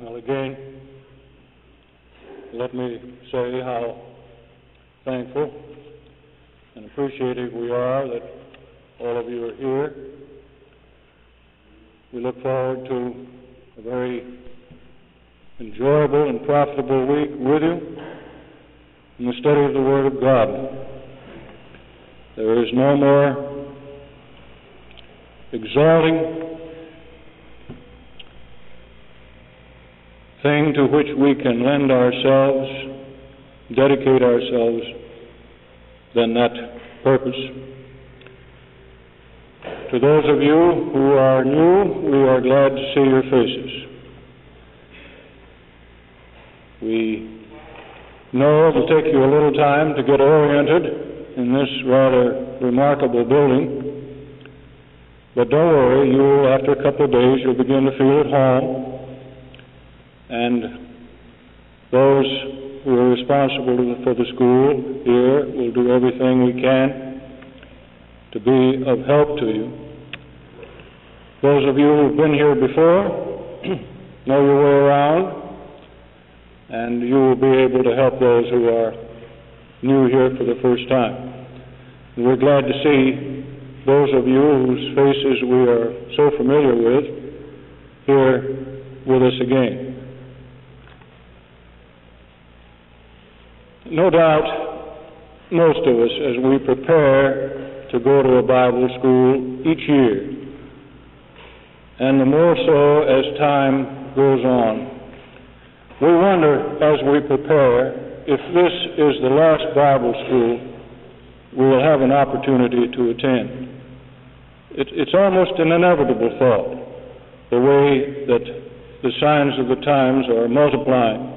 Well, again, let me say how thankful and appreciative we are that all of you are here. We look forward to a very enjoyable and profitable week with you in the study of the Word of God. There is no more exalting thing to which we can lend ourselves, dedicate ourselves, than that purpose. To those of you who are new, we are glad to see your faces. We know it will take you a little time to get oriented in this rather remarkable building. But don't worry, you will, after a couple of days, you'll begin to feel at home and those who are responsible for the school here will do everything we can to be of help to you. Those of you who've been here before know your way around, and you will be able to help those who are new here for the first time. And we're glad to see those of you whose faces we are so familiar with here with us again. No doubt, most of us, as we prepare to go to a Bible school each year, and the more so as time goes on, we wonder as we prepare if this is the last Bible school we will have an opportunity to attend. It, it's almost an inevitable thought, the way that the signs of the times are multiplying.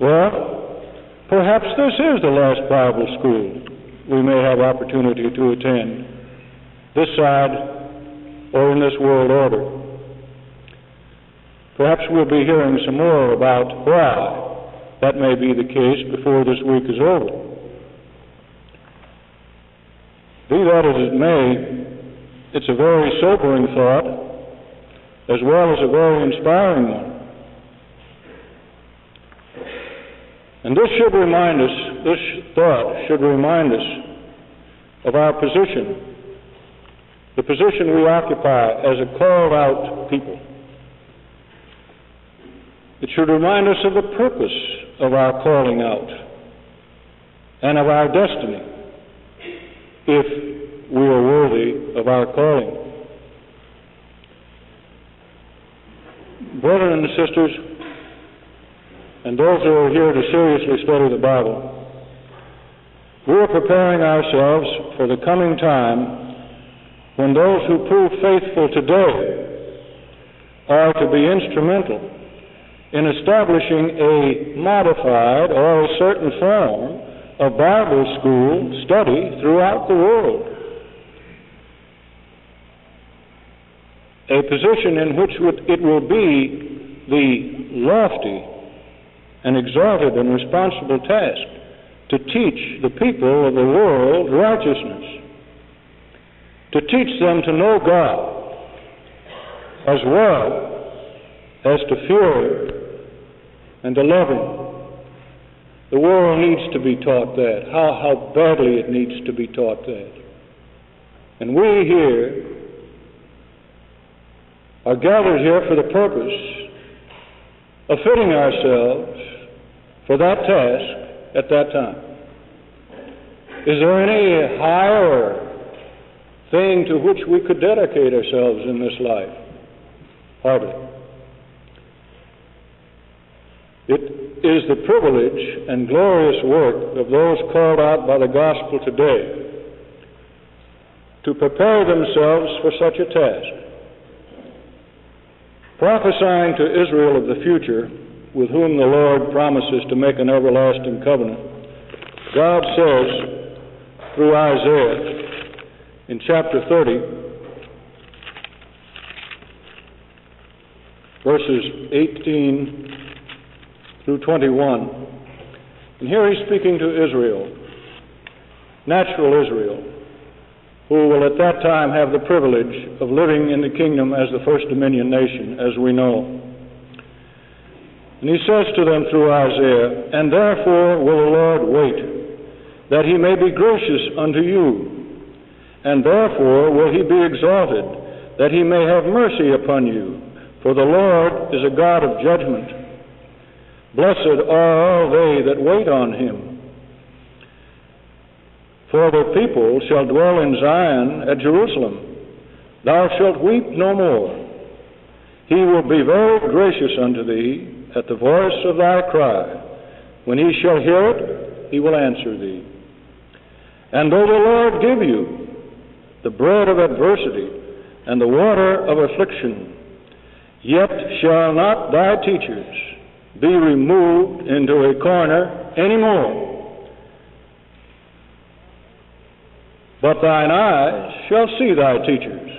Well, Perhaps this is the last Bible school we may have opportunity to attend, this side or in this world order. Perhaps we'll be hearing some more about why that may be the case before this week is over. Be that as it may, it's a very sobering thought as well as a very inspiring one. And this should remind us, this thought should remind us of our position, the position we occupy as a called out people. It should remind us of the purpose of our calling out and of our destiny if we are worthy of our calling. Brethren and sisters, and those who are here to seriously study the Bible, we are preparing ourselves for the coming time when those who prove faithful today are to be instrumental in establishing a modified or a certain form of Bible school study throughout the world. A position in which it will be the lofty an exalted and responsible task to teach the people of the world righteousness, to teach them to know God as well as to fear Him and to love Him. The world needs to be taught that. How, how badly it needs to be taught that. And we here are gathered here for the purpose of fitting ourselves for that task at that time. Is there any higher thing to which we could dedicate ourselves in this life? Hardly. It is the privilege and glorious work of those called out by the gospel today to prepare themselves for such a task. Prophesying to Israel of the future, with whom the Lord promises to make an everlasting covenant. God says through Isaiah in chapter 30, verses 18 through 21. And here he's speaking to Israel, natural Israel, who will at that time have the privilege of living in the kingdom as the first dominion nation, as we know. And he says to them through Isaiah, And therefore will the Lord wait, that he may be gracious unto you. And therefore will he be exalted, that he may have mercy upon you. For the Lord is a God of judgment. Blessed are all they that wait on him. For the people shall dwell in Zion at Jerusalem. Thou shalt weep no more. He will be very gracious unto thee at the voice of thy cry. When he shall hear it, he will answer thee. And though the Lord give you the bread of adversity and the water of affliction, yet shall not thy teachers be removed into a corner any more. But thine eyes shall see thy teachers,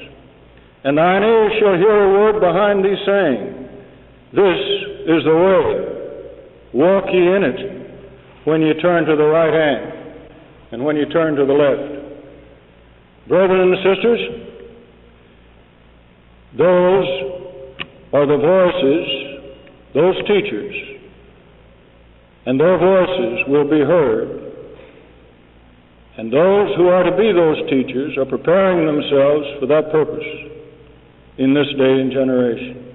and thine ears shall hear a word behind thee saying, this is the way. Walk ye in it when you turn to the right hand and when you turn to the left. Brethren and sisters, those are the voices, those teachers, and their voices will be heard. And those who are to be those teachers are preparing themselves for that purpose in this day and generation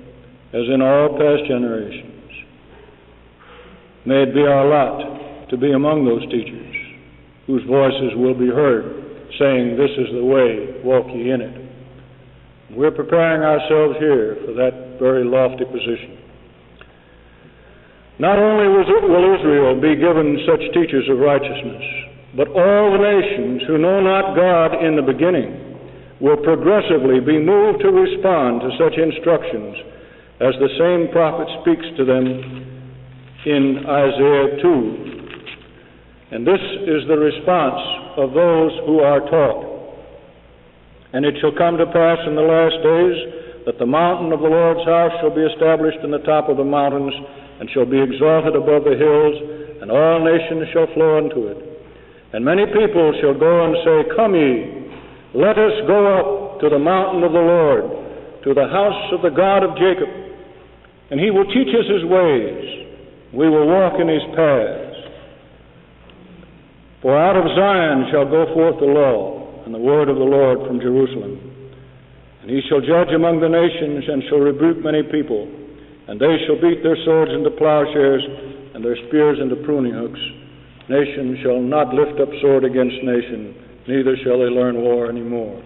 as in all past generations. May it be our lot to be among those teachers whose voices will be heard saying, This is the way, walk ye in it. We're preparing ourselves here for that very lofty position. Not only will Israel be given such teachers of righteousness, but all the nations who know not God in the beginning will progressively be moved to respond to such instructions as the same prophet speaks to them in Isaiah 2. And this is the response of those who are taught. And it shall come to pass in the last days that the mountain of the Lord's house shall be established in the top of the mountains, and shall be exalted above the hills, and all nations shall flow unto it. And many people shall go and say, Come ye, let us go up to the mountain of the Lord, to the house of the God of Jacob and he will teach us his ways. We will walk in his paths. For out of Zion shall go forth the law and the word of the Lord from Jerusalem. And he shall judge among the nations and shall rebuke many people. And they shall beat their swords into plowshares and their spears into pruning hooks. Nation shall not lift up sword against nation, neither shall they learn war any more.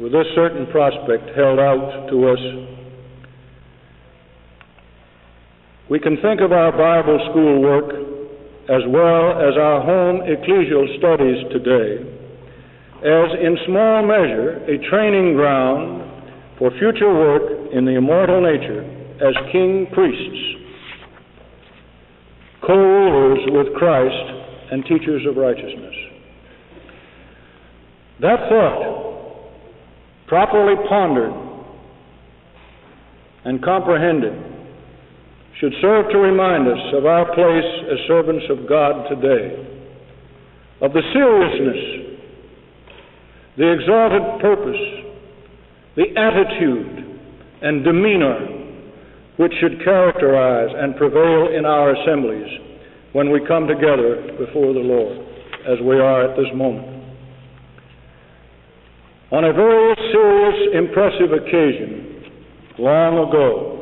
With this certain prospect held out to us, we can think of our Bible school work as well as our home ecclesial studies today as, in small measure, a training ground for future work in the immortal nature as king priests, co rulers with Christ, and teachers of righteousness. That thought properly pondered and comprehended, should serve to remind us of our place as servants of God today, of the seriousness, the exalted purpose, the attitude and demeanor which should characterize and prevail in our assemblies when we come together before the Lord, as we are at this moment. On a very serious, impressive occasion, long ago,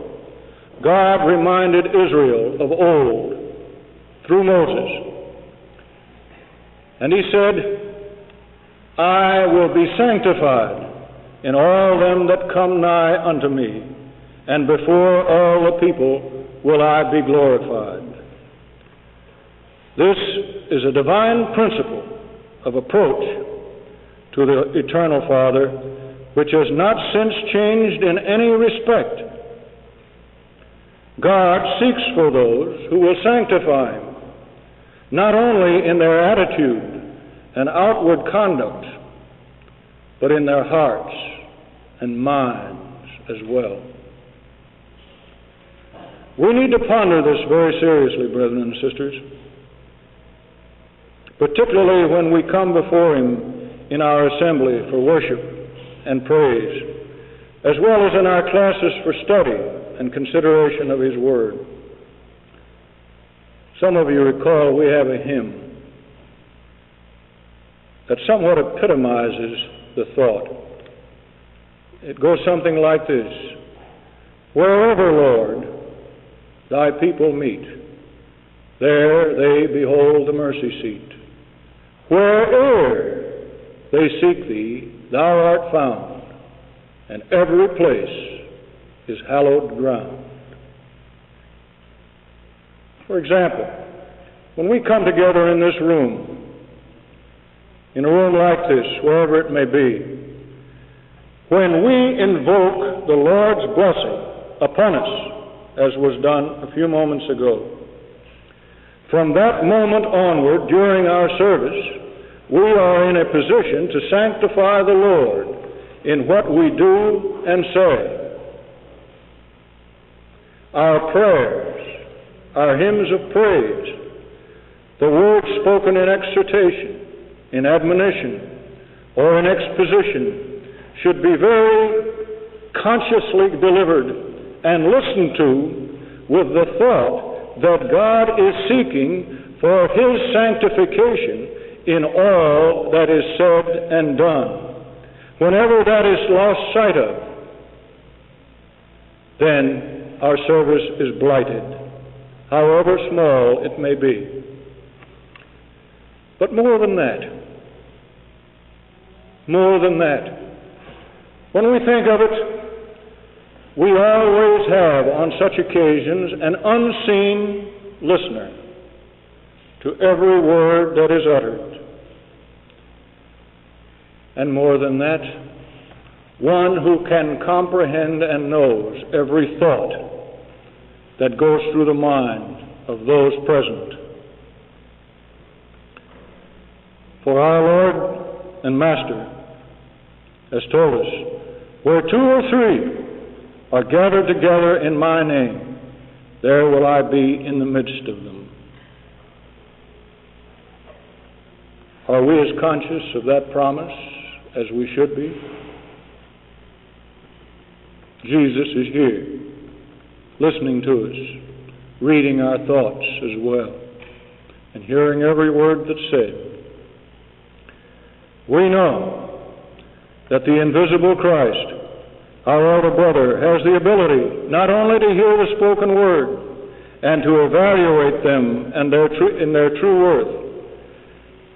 God reminded Israel of old through Moses. And he said, I will be sanctified in all them that come nigh unto me, and before all the people will I be glorified. This is a divine principle of approach to the Eternal Father, which has not since changed in any respect. God seeks for those who will sanctify Him, not only in their attitude and outward conduct, but in their hearts and minds as well. We need to ponder this very seriously, brethren and sisters, particularly when we come before Him in our assembly for worship and praise, as well as in our classes for study and consideration of His Word. Some of you recall we have a hymn that somewhat epitomizes the thought. It goes something like this Wherever, Lord, thy people meet, there they behold the mercy seat. Where'er they seek thee, thou art found, and every place is hallowed ground. For example, when we come together in this room, in a room like this, wherever it may be, when we invoke the Lord's blessing upon us, as was done a few moments ago, from that moment onward during our service, we are in a position to sanctify the Lord in what we do and say. Our prayers, our hymns of praise, the words spoken in exhortation, in admonition, or in exposition should be very consciously delivered and listened to with the thought that God is seeking for His sanctification in all that is said and done. Whenever that is lost sight of, then our service is blighted however small it may be. But more than that, more than that, when we think of it, we always have on such occasions an unseen listener to every word that is uttered. And more than that, one who can comprehend and knows every thought that goes through the mind of those present. For our Lord and Master has told us, where two or three are gathered together in my name, there will I be in the midst of them. Are we as conscious of that promise as we should be? Jesus is here listening to us, reading our thoughts as well, and hearing every word that's said. We know that the invisible Christ, our elder brother, has the ability not only to hear the spoken word and to evaluate them and their tr- in their true worth,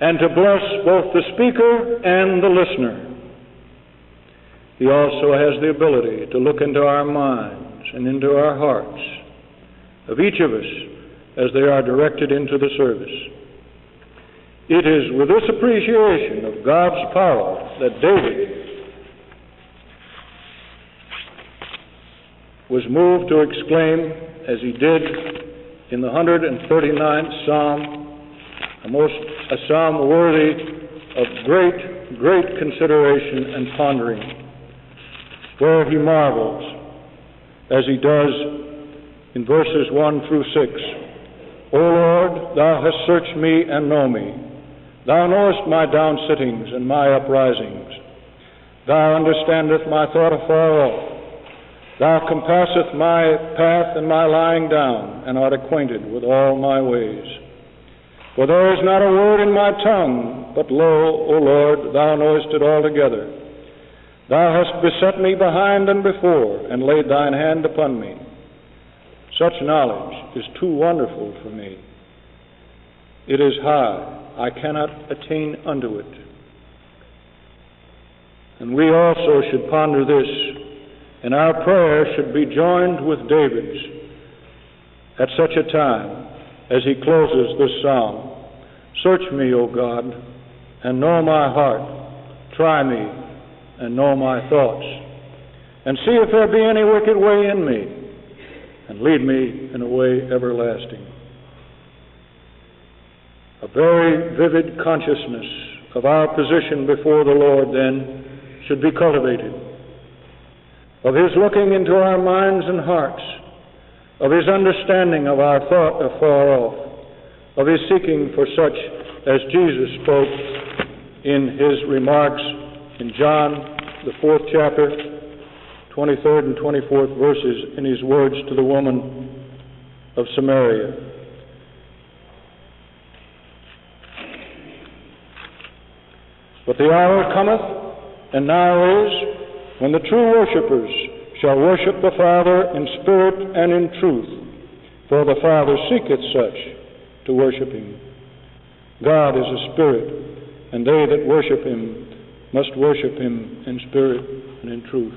and to bless both the speaker and the listener. He also has the ability to look into our minds and into our hearts of each of us as they are directed into the service. It is with this appreciation of God's power that David was moved to exclaim, as he did in the 139th Psalm, a most a psalm worthy of great, great consideration and pondering, where he marvels as he does in verses 1 through 6. O Lord, thou hast searched me and know me. Thou knowest my down sittings and my uprisings. Thou understandest my thought afar off. Thou compassest my path and my lying down, and art acquainted with all my ways. For there is not a word in my tongue, but lo, O Lord, thou knowest it altogether. Thou hast beset me behind and before, and laid thine hand upon me. Such knowledge is too wonderful for me. It is high, I cannot attain unto it. And we also should ponder this, and our prayer should be joined with David's at such a time as he closes this psalm. Search me, O God, and know my heart. Try me and know my thoughts, and see if there be any wicked way in me, and lead me in a way everlasting. A very vivid consciousness of our position before the Lord, then, should be cultivated. Of His looking into our minds and hearts, of His understanding of our thought afar off, of His seeking for such as Jesus spoke in His remarks in John, the fourth chapter, 23rd and 24th verses in his words to the woman of Samaria. But the hour cometh, and now is, when the true worshippers shall worship the Father in spirit and in truth, for the Father seeketh such to worship him. God is a spirit, and they that worship him must worship him in spirit and in truth.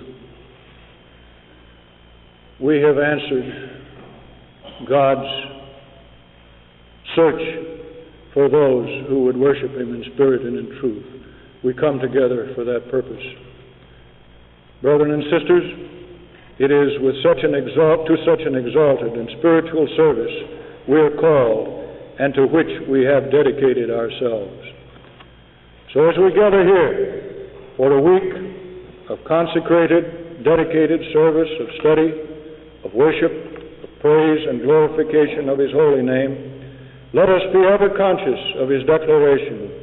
We have answered God's search for those who would worship him in spirit and in truth. We come together for that purpose. Brethren and sisters, it is with such an exalt to such an exalted and spiritual service we are called and to which we have dedicated ourselves. So as we gather here for a week of consecrated, dedicated service, of study, of worship, of praise and glorification of His holy name, let us be ever conscious of His declaration,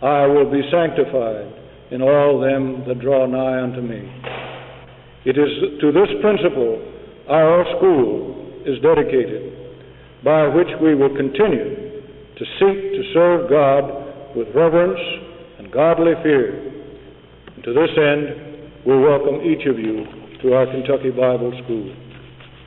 I will be sanctified in all them that draw nigh unto me. It is to this principle our school is dedicated by which we will continue to seek to serve God with reverence and godly fear. And to this end, we welcome each of you to our Kentucky Bible School.